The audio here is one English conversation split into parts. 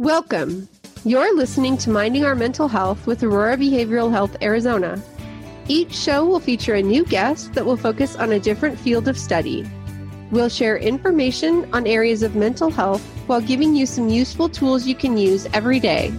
Welcome. You're listening to Minding Our Mental Health with Aurora Behavioral Health Arizona. Each show will feature a new guest that will focus on a different field of study. We'll share information on areas of mental health while giving you some useful tools you can use every day.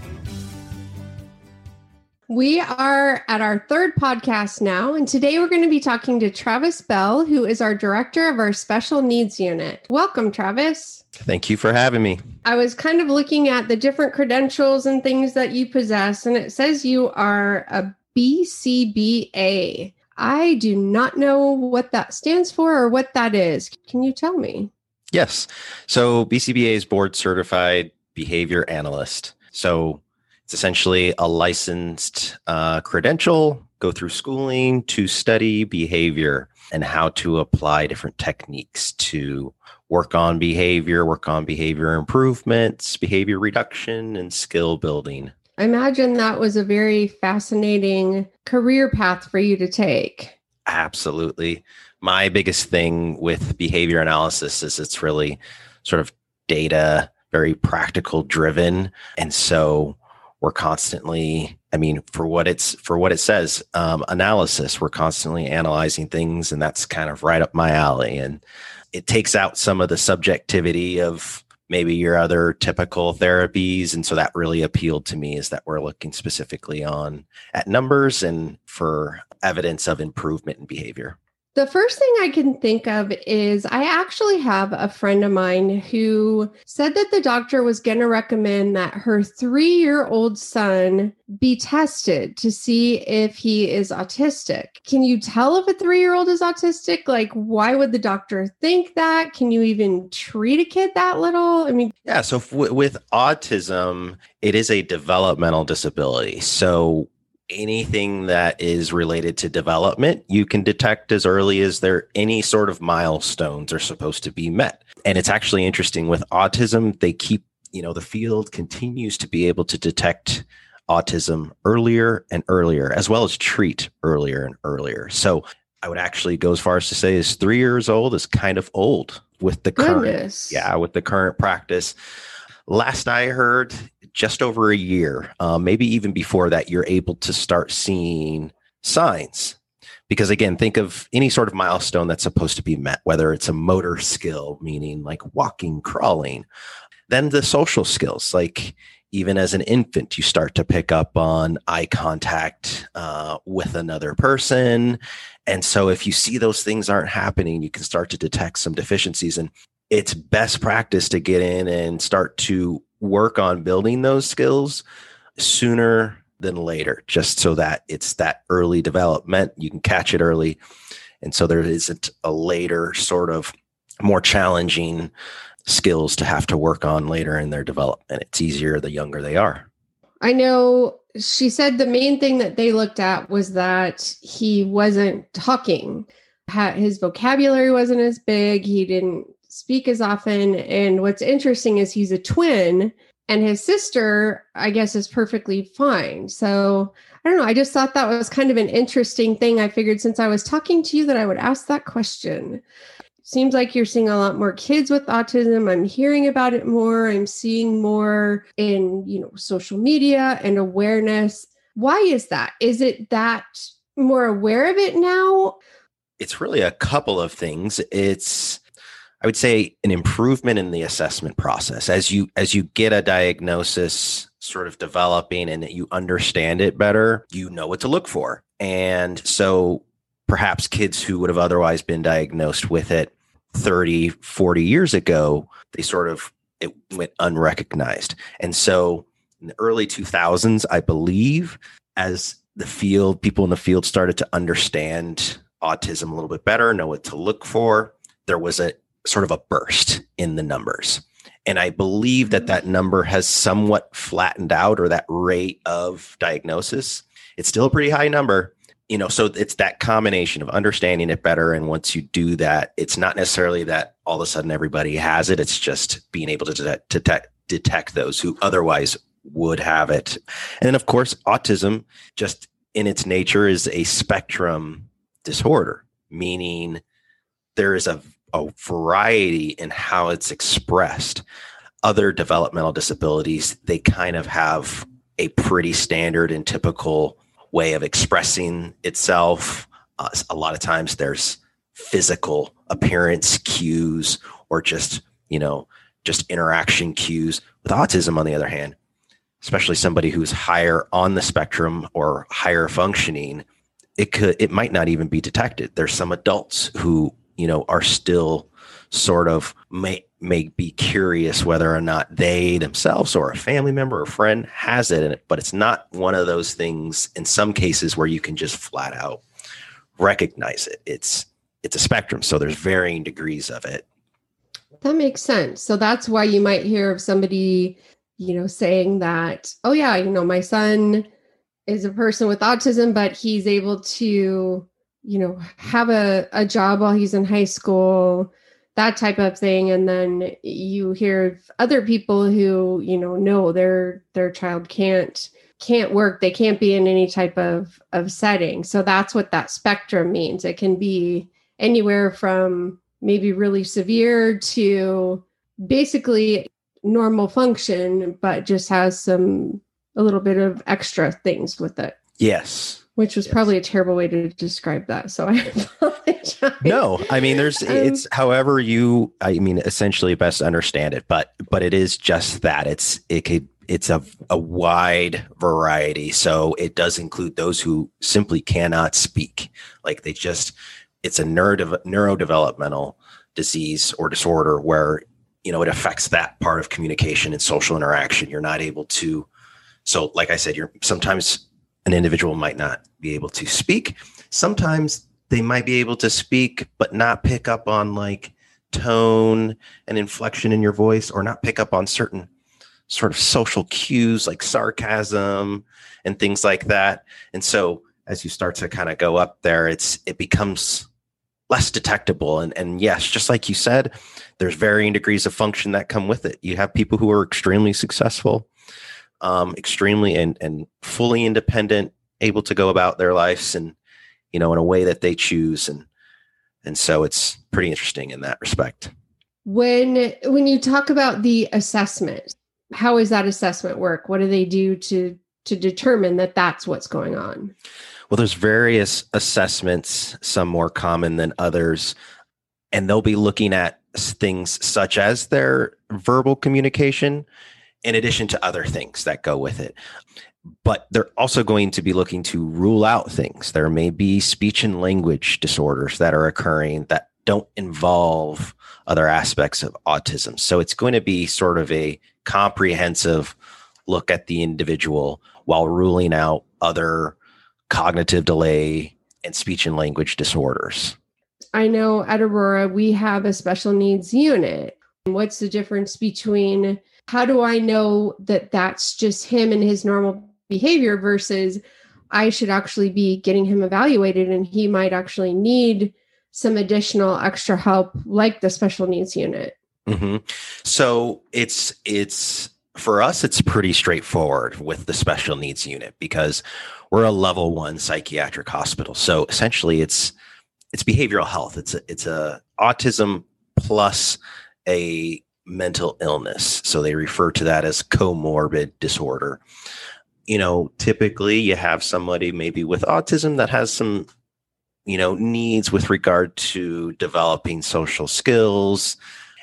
We are at our third podcast now, and today we're going to be talking to Travis Bell, who is our director of our special needs unit. Welcome, Travis. Thank you for having me. I was kind of looking at the different credentials and things that you possess, and it says you are a BCBA. I do not know what that stands for or what that is. Can you tell me? Yes. So BCBA is board certified behavior analyst. So it's essentially a licensed uh, credential, go through schooling to study behavior and how to apply different techniques to work on behavior, work on behavior improvements, behavior reduction, and skill building. I imagine that was a very fascinating career path for you to take. Absolutely. My biggest thing with behavior analysis is it's really sort of data, very practical driven. And so we're constantly, I mean, for what it's for what it says, um, analysis, we're constantly analyzing things, and that's kind of right up my alley. And it takes out some of the subjectivity of maybe your other typical therapies. And so that really appealed to me is that we're looking specifically on at numbers and for evidence of improvement in behavior the first thing I can think of is I actually have a friend of mine who said that the doctor was going to recommend that her three year old son be tested to see if he is autistic. Can you tell if a three year old is autistic? Like, why would the doctor think that? Can you even treat a kid that little? I mean, yeah. So, f- with autism, it is a developmental disability. So, anything that is related to development, you can detect as early as there any sort of milestones are supposed to be met. And it's actually interesting with autism, they keep, you know, the field continues to be able to detect autism earlier and earlier, as well as treat earlier and earlier. So I would actually go as far as to say is three years old is kind of old with the Goodness. current, yeah, with the current practice. Last I heard, just over a year, uh, maybe even before that, you're able to start seeing signs. Because again, think of any sort of milestone that's supposed to be met, whether it's a motor skill, meaning like walking, crawling, then the social skills, like even as an infant, you start to pick up on eye contact uh, with another person. And so, if you see those things aren't happening, you can start to detect some deficiencies. And it's best practice to get in and start to work on building those skills sooner than later, just so that it's that early development. You can catch it early. And so there isn't a later sort of more challenging skills to have to work on later in their development. It's easier the younger they are. I know she said the main thing that they looked at was that he wasn't talking. His vocabulary wasn't as big. He didn't speak as often. And what's interesting is he's a twin, and his sister, I guess, is perfectly fine. So I don't know. I just thought that was kind of an interesting thing. I figured since I was talking to you that I would ask that question. Seems like you're seeing a lot more kids with autism. I'm hearing about it more. I'm seeing more in, you know, social media and awareness. Why is that? Is it that more aware of it now? It's really a couple of things. It's I would say an improvement in the assessment process as you as you get a diagnosis sort of developing and that you understand it better, you know what to look for. And so perhaps kids who would have otherwise been diagnosed with it 30, 40 years ago, they sort of it went unrecognized. And so in the early 2000s, I believe as the field, people in the field started to understand autism a little bit better, know what to look for, there was a sort of a burst in the numbers. And I believe that that number has somewhat flattened out or that rate of diagnosis. It's still a pretty high number, you know, so it's that combination of understanding it better. And once you do that, it's not necessarily that all of a sudden everybody has it. It's just being able to detect, detect, detect those who otherwise would have it. And then, of course, autism, just in its nature, is a spectrum disorder, meaning there is a a variety in how it's expressed. other developmental disabilities, they kind of have a pretty standard and typical way of expressing itself. Uh, a lot of times there's physical appearance cues or just, you know, just interaction cues. With autism, on the other hand, especially somebody who's higher on the spectrum or higher functioning, it could it might not even be detected. There's some adults who, you know, are still sort of may may be curious whether or not they themselves or a family member or friend has it in it, but it's not one of those things in some cases where you can just flat out recognize it. It's it's a spectrum, so there's varying degrees of it. That makes sense. So that's why you might hear of somebody, you know, saying that, oh yeah, you know, my son is a person with autism, but he's able to, you know, have a, a job while he's in high school that type of thing. And then you hear other people who you know know their their child can't can't work. They can't be in any type of of setting. So that's what that spectrum means. It can be anywhere from maybe really severe to basically normal function but just has some a little bit of extra things with it. Yes which was yes. probably a terrible way to describe that. So I apologize. No, I mean, there's um, it's however you, I mean, essentially best understand it, but but it is just that it's it could it's a a wide variety. So it does include those who simply cannot speak, like they just it's a neuro neurodevelopmental disease or disorder where you know it affects that part of communication and social interaction. You're not able to. So, like I said, you're sometimes an individual might not be able to speak. Sometimes they might be able to speak, but not pick up on like tone and inflection in your voice or not pick up on certain sort of social cues like sarcasm and things like that. And so as you start to kind of go up there, it's it becomes less detectable. And and yes, just like you said, there's varying degrees of function that come with it. You have people who are extremely successful um, extremely and, and fully independent, able to go about their lives and, you know, in a way that they choose. And, and so it's pretty interesting in that respect. When, when you talk about the assessment, how is that assessment work? What do they do to, to determine that that's what's going on? Well, there's various assessments, some more common than others, and they'll be looking at things such as their verbal communication in addition to other things that go with it. But they're also going to be looking to rule out things. There may be speech and language disorders that are occurring that don't involve other aspects of autism. So it's going to be sort of a comprehensive look at the individual while ruling out other cognitive delay and speech and language disorders. I know at Aurora we have a special needs unit. What's the difference between how do I know that that's just him and his normal behavior versus I should actually be getting him evaluated and he might actually need some additional extra help like the special needs unit. Mm-hmm. So it's it's for us it's pretty straightforward with the special needs unit because we're a level 1 psychiatric hospital. So essentially it's it's behavioral health. It's a, it's a autism plus a mental illness. So they refer to that as comorbid disorder. You know, typically you have somebody maybe with autism that has some, you know, needs with regard to developing social skills,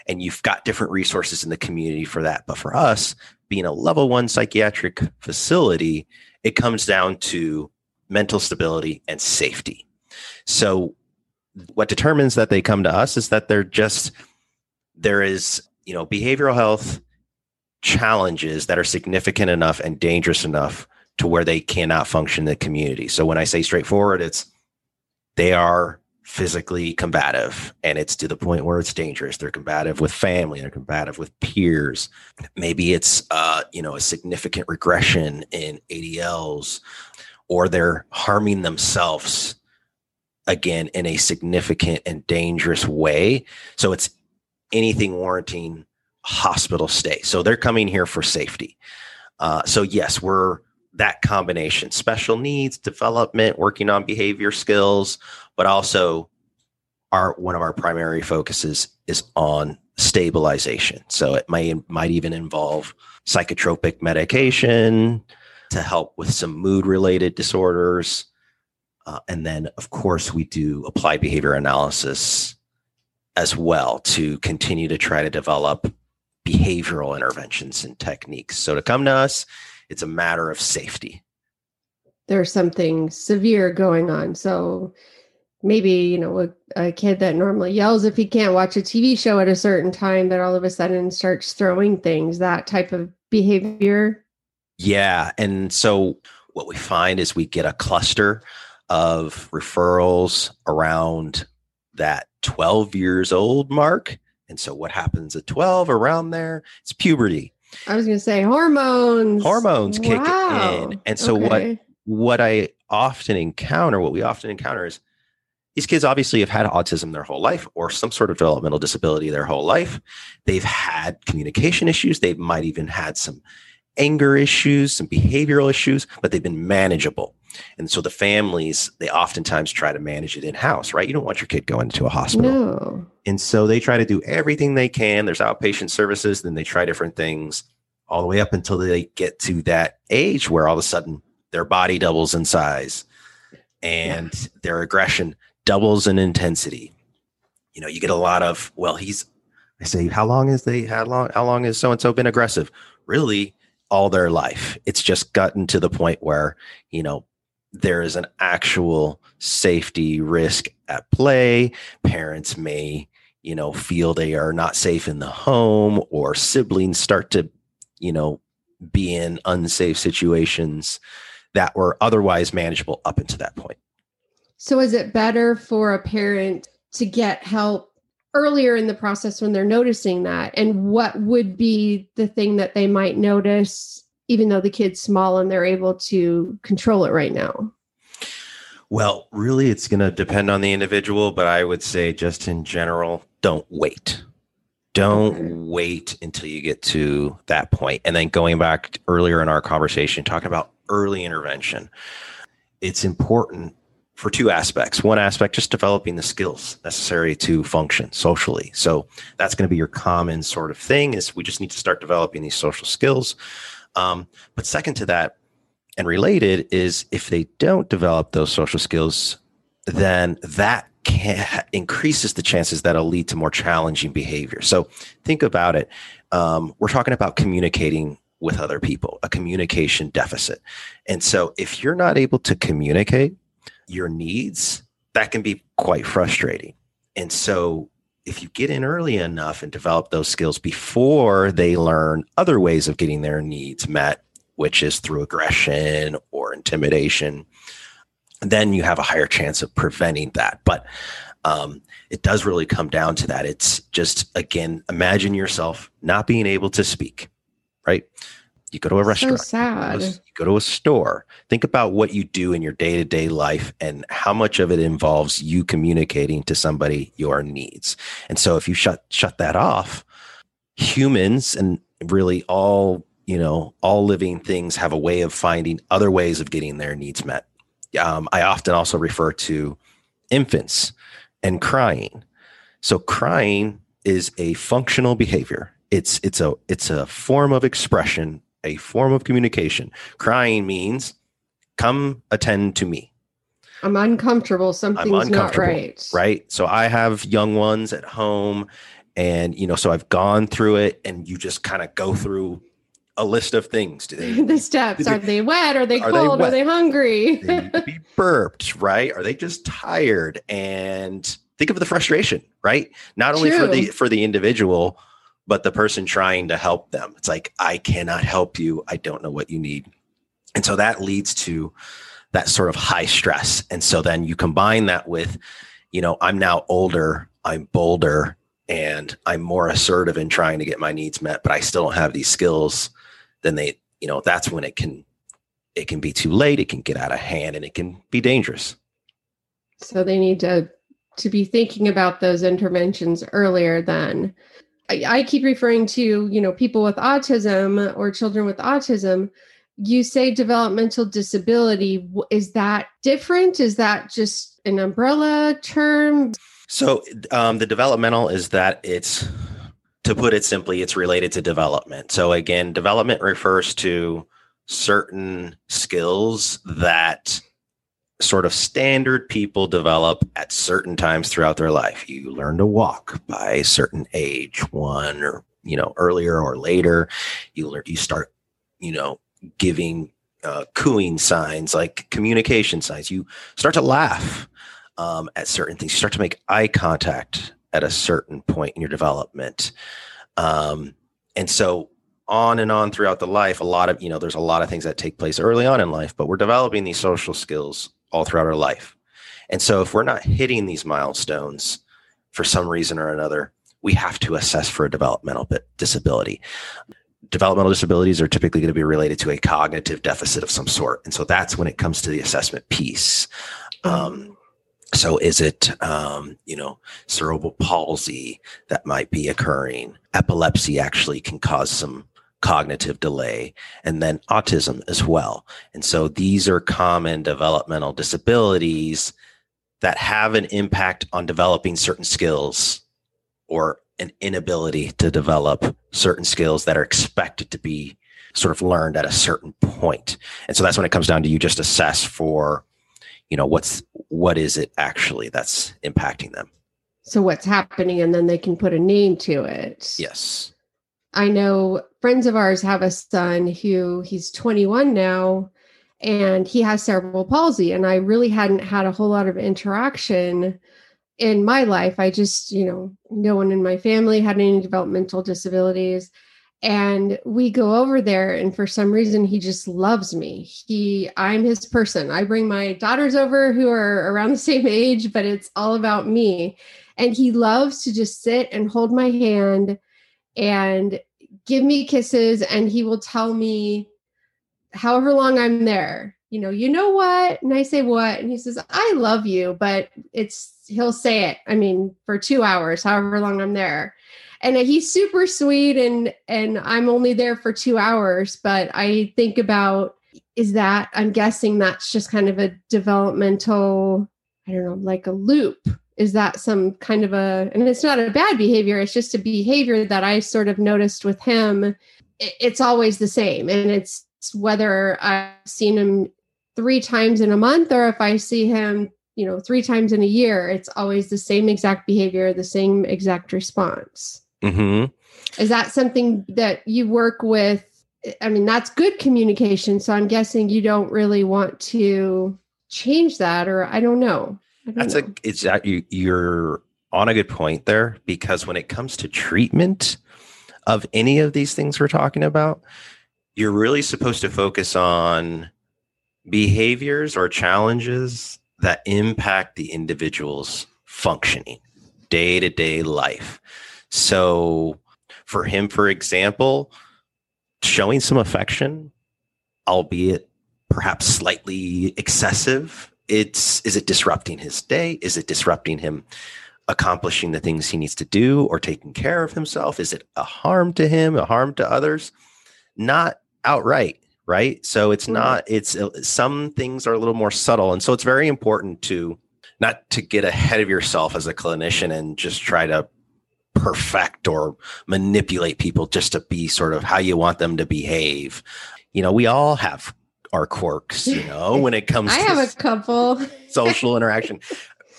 and you've got different resources in the community for that. But for us, being a level one psychiatric facility, it comes down to mental stability and safety. So, what determines that they come to us is that they're just there is you know, behavioral health challenges that are significant enough and dangerous enough to where they cannot function in the community. So when I say straightforward, it's they are physically combative and it's to the point where it's dangerous. They're combative with family, they're combative with peers. Maybe it's uh, you know, a significant regression in ADLs or they're harming themselves again in a significant and dangerous way. So it's anything warranting hospital stay. So they're coming here for safety. Uh, so yes, we're that combination: special needs development, working on behavior skills, but also our one of our primary focuses is on stabilization. So it may might even involve psychotropic medication to help with some mood related disorders. Uh, and then, of course, we do applied behavior analysis as well to continue to try to develop behavioral interventions and techniques. So to come to us, it's a matter of safety. There's something severe going on. So maybe, you know, a, a, kid that normally yells if he can't watch a TV show at a certain time that all of a sudden starts throwing things, that type of behavior. Yeah. And so what we find is we get a cluster of referrals around that 12 years old mark. And so what happens at 12 around there? It's puberty. I was going to say hormones. Hormones kick wow. in. And so okay. what what I often encounter, what we often encounter is these kids obviously have had autism their whole life or some sort of developmental disability their whole life. They've had communication issues. They might even had some anger issues, some behavioral issues, but they've been manageable. And so the families, they oftentimes try to manage it in house, right? You don't want your kid going to a hospital. No. And so they try to do everything they can. There's outpatient services, then they try different things all the way up until they get to that age where all of a sudden their body doubles in size and yeah. their aggression doubles in intensity. You know, you get a lot of, well, he's I say, how long has they how long how long has so and so been aggressive? Really, all their life. It's just gotten to the point where, you know, there is an actual safety risk at play. Parents may, you know, feel they are not safe in the home, or siblings start to, you know, be in unsafe situations that were otherwise manageable up until that point. So, is it better for a parent to get help earlier in the process when they're noticing that? And what would be the thing that they might notice even though the kid's small and they're able to control it right now? Well, really, it's going to depend on the individual, but I would say, just in general, don't wait. Don't okay. wait until you get to that point. And then going back earlier in our conversation, talking about early intervention, it's important for two aspects. One aspect, just developing the skills necessary to function socially. So that's going to be your common sort of thing is we just need to start developing these social skills. Um, but second to that, and related, is if they don't develop those social skills, then that can, increases the chances that it'll lead to more challenging behavior. So think about it. Um, we're talking about communicating with other people, a communication deficit. And so if you're not able to communicate your needs, that can be quite frustrating. And so if you get in early enough and develop those skills before they learn other ways of getting their needs met, which is through aggression or intimidation, then you have a higher chance of preventing that. But um, it does really come down to that. It's just, again, imagine yourself not being able to speak, right? You go to a restaurant. So sad. You go to a store. Think about what you do in your day to day life and how much of it involves you communicating to somebody your needs. And so if you shut shut that off, humans and really all you know all living things have a way of finding other ways of getting their needs met. Um, I often also refer to infants and crying. So crying is a functional behavior. It's it's a it's a form of expression a form of communication. Crying means come attend to me. I'm uncomfortable. Something's I'm uncomfortable, not right. Right. So I have young ones at home and you know, so I've gone through it and you just kind of go through a list of things. Do they the steps? They, are they wet? Are they are cold? They are they hungry? they be burped, right? Are they just tired? And think of the frustration, right? Not only True. for the for the individual, but the person trying to help them. It's like, I cannot help you. I don't know what you need. And so that leads to that sort of high stress. And so then you combine that with, you know, I'm now older, I'm bolder, and I'm more assertive in trying to get my needs met, but I still don't have these skills. Then they, you know, that's when it can it can be too late, it can get out of hand and it can be dangerous. So they need to to be thinking about those interventions earlier than I, keep referring to, you know, people with autism or children with autism. You say developmental disability. Is that different? Is that just an umbrella term? So um, the developmental is that it's to put it simply, it's related to development. So again, development refers to certain skills that sort of standard people develop at certain times throughout their life. You learn to walk by a certain age, one or you know earlier or later. You learn you start you know giving uh, cooing signs like communication signs. You start to laugh um, at certain things. You start to make eye contact at a certain point in your development. Um, and so on and on throughout the life, a lot of, you know, there's a lot of things that take place early on in life, but we're developing these social skills all throughout our life. And so if we're not hitting these milestones for some reason or another, we have to assess for a developmental disability. Developmental disabilities are typically going to be related to a cognitive deficit of some sort. And so that's when it comes to the assessment piece. Um, so is it, um, you know, cerebral palsy that might be occurring? Epilepsy actually can cause some cognitive delay and then autism as well. And so these are common developmental disabilities that have an impact on developing certain skills or an inability to develop certain skills that are expected to be sort of learned at a certain point. And so that's when it comes down to you just assess for you know what's what is it actually that's impacting them so what's happening and then they can put a name to it yes i know friends of ours have a son who he's 21 now and he has cerebral palsy and i really hadn't had a whole lot of interaction in my life. I just you know no one in my family had any developmental disabilities and we go over there and for some reason he just loves me. He i'm his person. I bring my daughters over who are around the same age but it's all about me. And he loves to just sit and hold my hand and give me kisses and he will tell me however long i'm there. You know you know what? And i say what? And he says i love you but it's he'll say it i mean for two hours however long i'm there. And he's super sweet and and i'm only there for two hours but i think about is that i'm guessing that's just kind of a developmental i don't know like a loop is that some kind of a and it's not a bad behavior it's just a behavior that i sort of noticed with him it's always the same and it's whether i've seen him three times in a month or if i see him you know three times in a year it's always the same exact behavior the same exact response Mm-hmm. Is that something that you work with? I mean, that's good communication. So I'm guessing you don't really want to change that, or I don't know. That's a it's that you you're on a good point there because when it comes to treatment of any of these things we're talking about, you're really supposed to focus on behaviors or challenges that impact the individual's functioning day to day life. So for him, for example, showing some affection, albeit perhaps slightly excessive, it's is it disrupting his day? Is it disrupting him accomplishing the things he needs to do or taking care of himself? Is it a harm to him, a harm to others? Not outright, right? So it's not, it's uh, some things are a little more subtle. And so it's very important to not to get ahead of yourself as a clinician and just try to perfect or manipulate people just to be sort of how you want them to behave. You know, we all have our quirks, you know, when it comes I to have a couple. social interaction.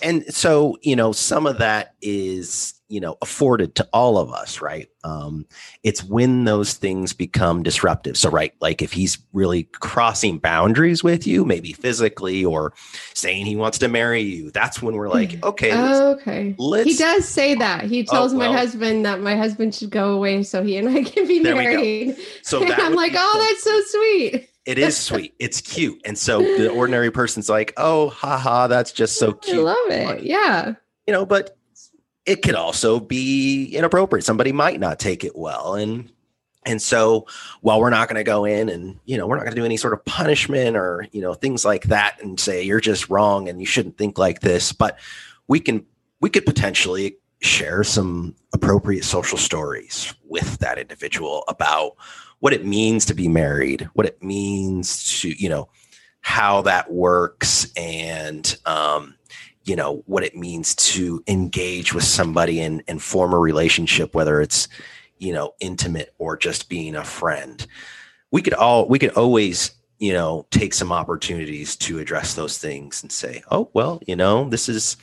And so, you know, some of that is you know afforded to all of us right? Um it's when those things become disruptive. So right like if he's really crossing boundaries with you maybe physically or saying he wants to marry you that's when we're like okay let's, okay. Let's, he does say that. He oh, tells oh, well, my husband that my husband should go away so he and i can be married. So i'm like oh that's so sweet it is sweet. It's cute. And so the ordinary person's like, oh, haha, that's just so cute. I love it. Yeah. You know, but it could also be inappropriate. Somebody might not take it well. And and so while we're not going to go in and, you know, we're not going to do any sort of punishment or, you know, things like that and say you're just wrong and you shouldn't think like this, but we can we could potentially share some appropriate social stories with that individual about what it means to be married, what it means to, you know, how that works and um you know what it means to engage with somebody and, and form a relationship whether it's you know intimate or just being a friend. We could all we could always you know take some opportunities to address those things and say oh well you know this is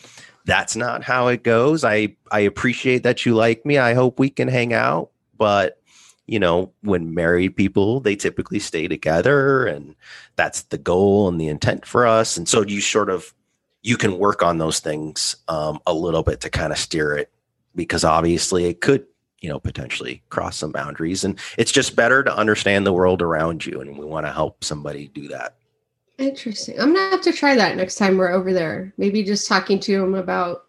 that's not how it goes. I i appreciate that you like me. I hope we can hang out. But you know when married people they typically stay together and that's the goal and the intent for us and so you sort of you can work on those things um, a little bit to kind of steer it because obviously it could you know potentially cross some boundaries and it's just better to understand the world around you and we want to help somebody do that. Interesting. I'm gonna have to try that next time we're over there. Maybe just talking to him about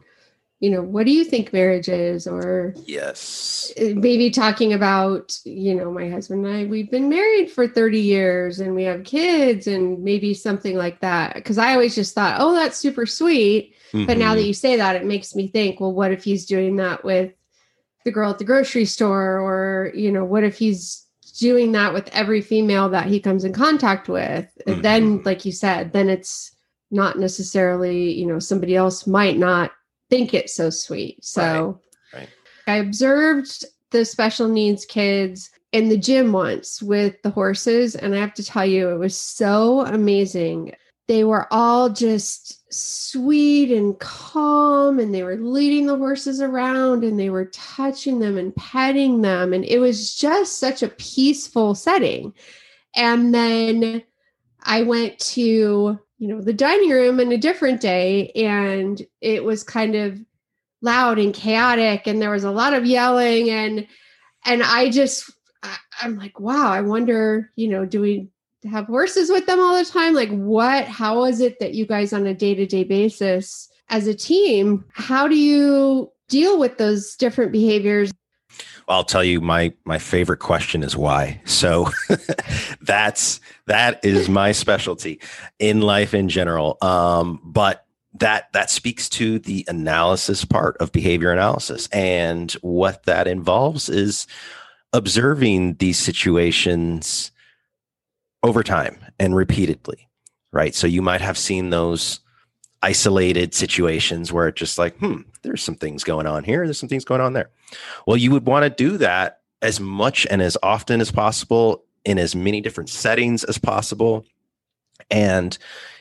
you know what do you think marriage is or yes uh, maybe talking about you know my husband and i we've been married for 30 years and we have kids and maybe something like that because i always just thought oh that's super sweet mm-hmm. but now that mm-hmm. you say that it makes me think well what if he's doing that with the girl at the grocery store or you know what if he's doing that with every female that he comes in contact with mm-hmm. then like you said then it's not necessarily you know somebody else might not think it's so sweet so right. Right. i observed the special needs kids in the gym once with the horses and i have to tell you it was so amazing they were all just sweet and calm and they were leading the horses around and they were touching them and petting them and it was just such a peaceful setting and then i went to you know the dining room in a different day and it was kind of loud and chaotic and there was a lot of yelling and and i just i'm like wow i wonder you know do we have horses with them all the time? Like, what, how is it that you guys on a day to day basis as a team, how do you deal with those different behaviors? I'll tell you my my favorite question is why. So that's that is my specialty in life in general. Um, but that that speaks to the analysis part of behavior analysis, and what that involves is observing these situations over time and repeatedly, right? So you might have seen those isolated situations where it's just like, hmm, there's some things going on here, there's some things going on there. Well, you would want to do that as much and as often as possible in as many different settings as possible. And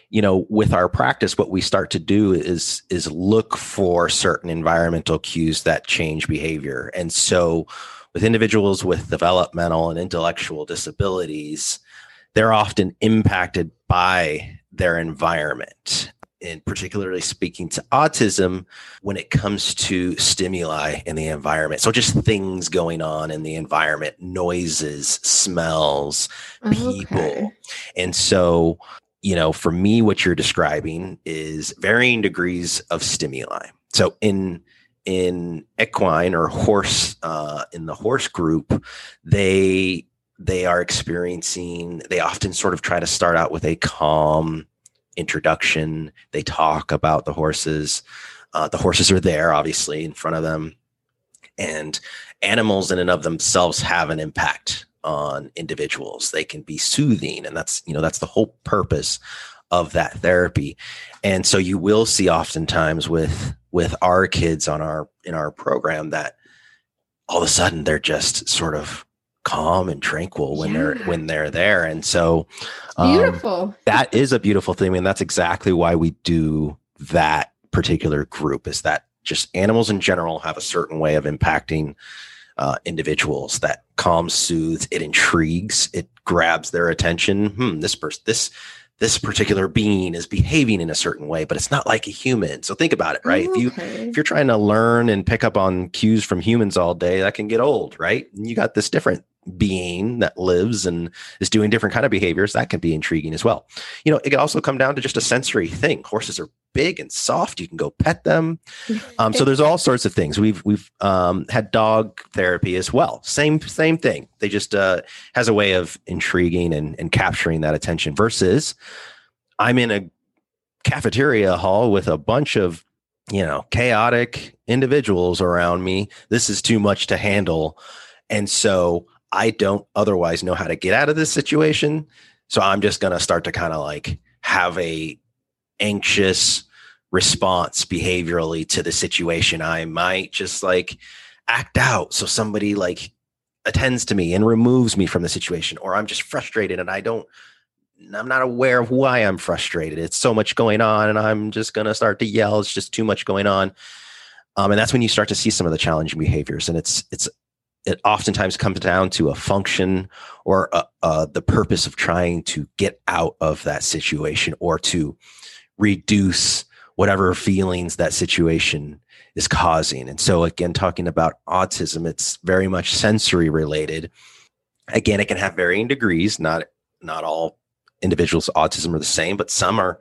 you know with our practice what we start to do is is look for certain environmental cues that change behavior and so with individuals with developmental and intellectual disabilities they're often impacted by their environment and particularly speaking to autism when it comes to stimuli in the environment. So just things going on in the environment, noises, smells, people. Okay. And so, you know, for me, what you're describing is varying degrees of stimuli. So in in equine or horse uh, in the horse group, they they are experiencing, they often sort of try to start out with a calm introduction. They talk about the horses. Uh, the horses are there, obviously, in front of them. And animals, in and of themselves, have an impact on individuals. They can be soothing, and that's you know that's the whole purpose of that therapy. And so you will see oftentimes with with our kids on our in our program that all of a sudden they're just sort of calm and tranquil when yeah. they're when they're there and so um, beautiful that is a beautiful thing and that's exactly why we do that particular group is that just animals in general have a certain way of impacting uh, individuals that calms soothes it intrigues it grabs their attention hmm this person this this particular being is behaving in a certain way, but it's not like a human. So think about it, right? Okay. If you if you're trying to learn and pick up on cues from humans all day, that can get old, right? And you got this different being that lives and is doing different kind of behaviors that can be intriguing as well. You know it can also come down to just a sensory thing. Horses are big and soft. You can go pet them. Um, so there's all sorts of things. We've we've um, had dog therapy as well. Same same thing. They just uh, has a way of intriguing and, and capturing that attention versus i'm in a cafeteria hall with a bunch of you know chaotic individuals around me. This is too much to handle. And so I don't otherwise know how to get out of this situation. So I'm just going to start to kind of like have a anxious response behaviorally to the situation. I might just like act out. So somebody like attends to me and removes me from the situation or i'm just frustrated and i don't i'm not aware of why i'm frustrated it's so much going on and i'm just going to start to yell it's just too much going on um, and that's when you start to see some of the challenging behaviors and it's it's it oftentimes comes down to a function or a, uh, the purpose of trying to get out of that situation or to reduce whatever feelings that situation is causing. And so, again, talking about autism, it's very much sensory related. Again, it can have varying degrees. Not not all individuals' autism are the same, but some are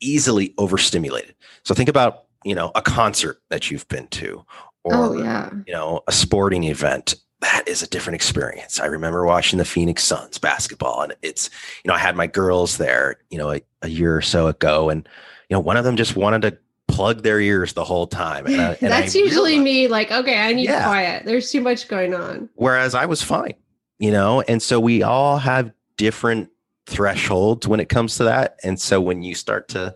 easily overstimulated. So think about you know a concert that you've been to, or oh, yeah. you know a sporting event. That is a different experience. I remember watching the Phoenix Suns basketball, and it's you know I had my girls there, you know, a, a year or so ago, and you know one of them just wanted to plug their ears the whole time. And, and That's I usually realized, me like, okay, I need yeah. quiet. There's too much going on. Whereas I was fine, you know? And so we all have different thresholds when it comes to that. And so when you start to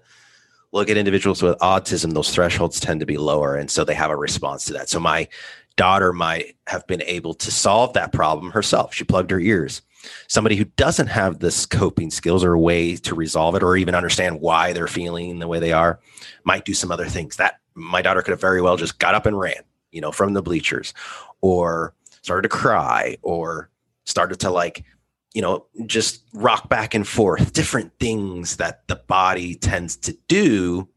look at individuals with autism, those thresholds tend to be lower. And so they have a response to that. So my daughter might have been able to solve that problem herself. She plugged her ears somebody who doesn't have this coping skills or a way to resolve it or even understand why they're feeling the way they are might do some other things that my daughter could have very well just got up and ran you know from the bleachers or started to cry or started to like you know just rock back and forth different things that the body tends to do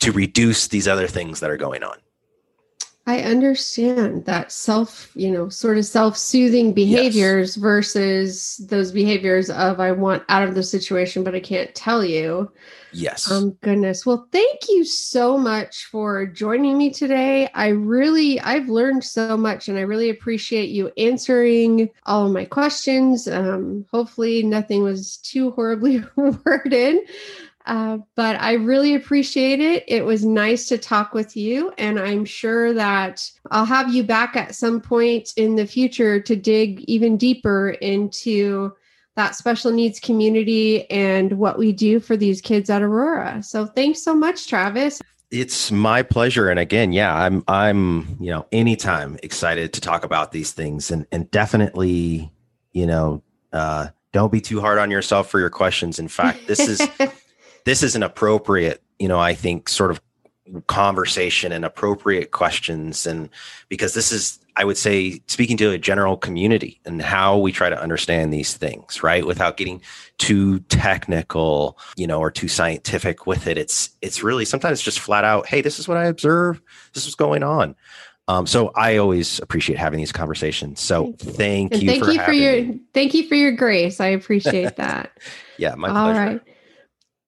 to reduce these other things that are going on I understand that self, you know, sort of self soothing behaviors yes. versus those behaviors of I want out of the situation, but I can't tell you. Yes. Um, goodness. Well, thank you so much for joining me today. I really, I've learned so much and I really appreciate you answering all of my questions. Um, hopefully, nothing was too horribly worded. Uh, but I really appreciate it. It was nice to talk with you. And I'm sure that I'll have you back at some point in the future to dig even deeper into that special needs community and what we do for these kids at Aurora. So thanks so much, Travis. It's my pleasure. And again, yeah, I'm I'm, you know, anytime excited to talk about these things and and definitely, you know, uh don't be too hard on yourself for your questions. In fact, this is this is an appropriate, you know, I think sort of conversation and appropriate questions and because this is i would say speaking to a general community and how we try to understand these things right without getting too technical you know or too scientific with it it's it's really sometimes just flat out hey this is what i observe this is going on um, so I always appreciate having these conversations. So thank you, thank you, for, for your me. thank you for your grace. I appreciate that. yeah, my All pleasure. All right.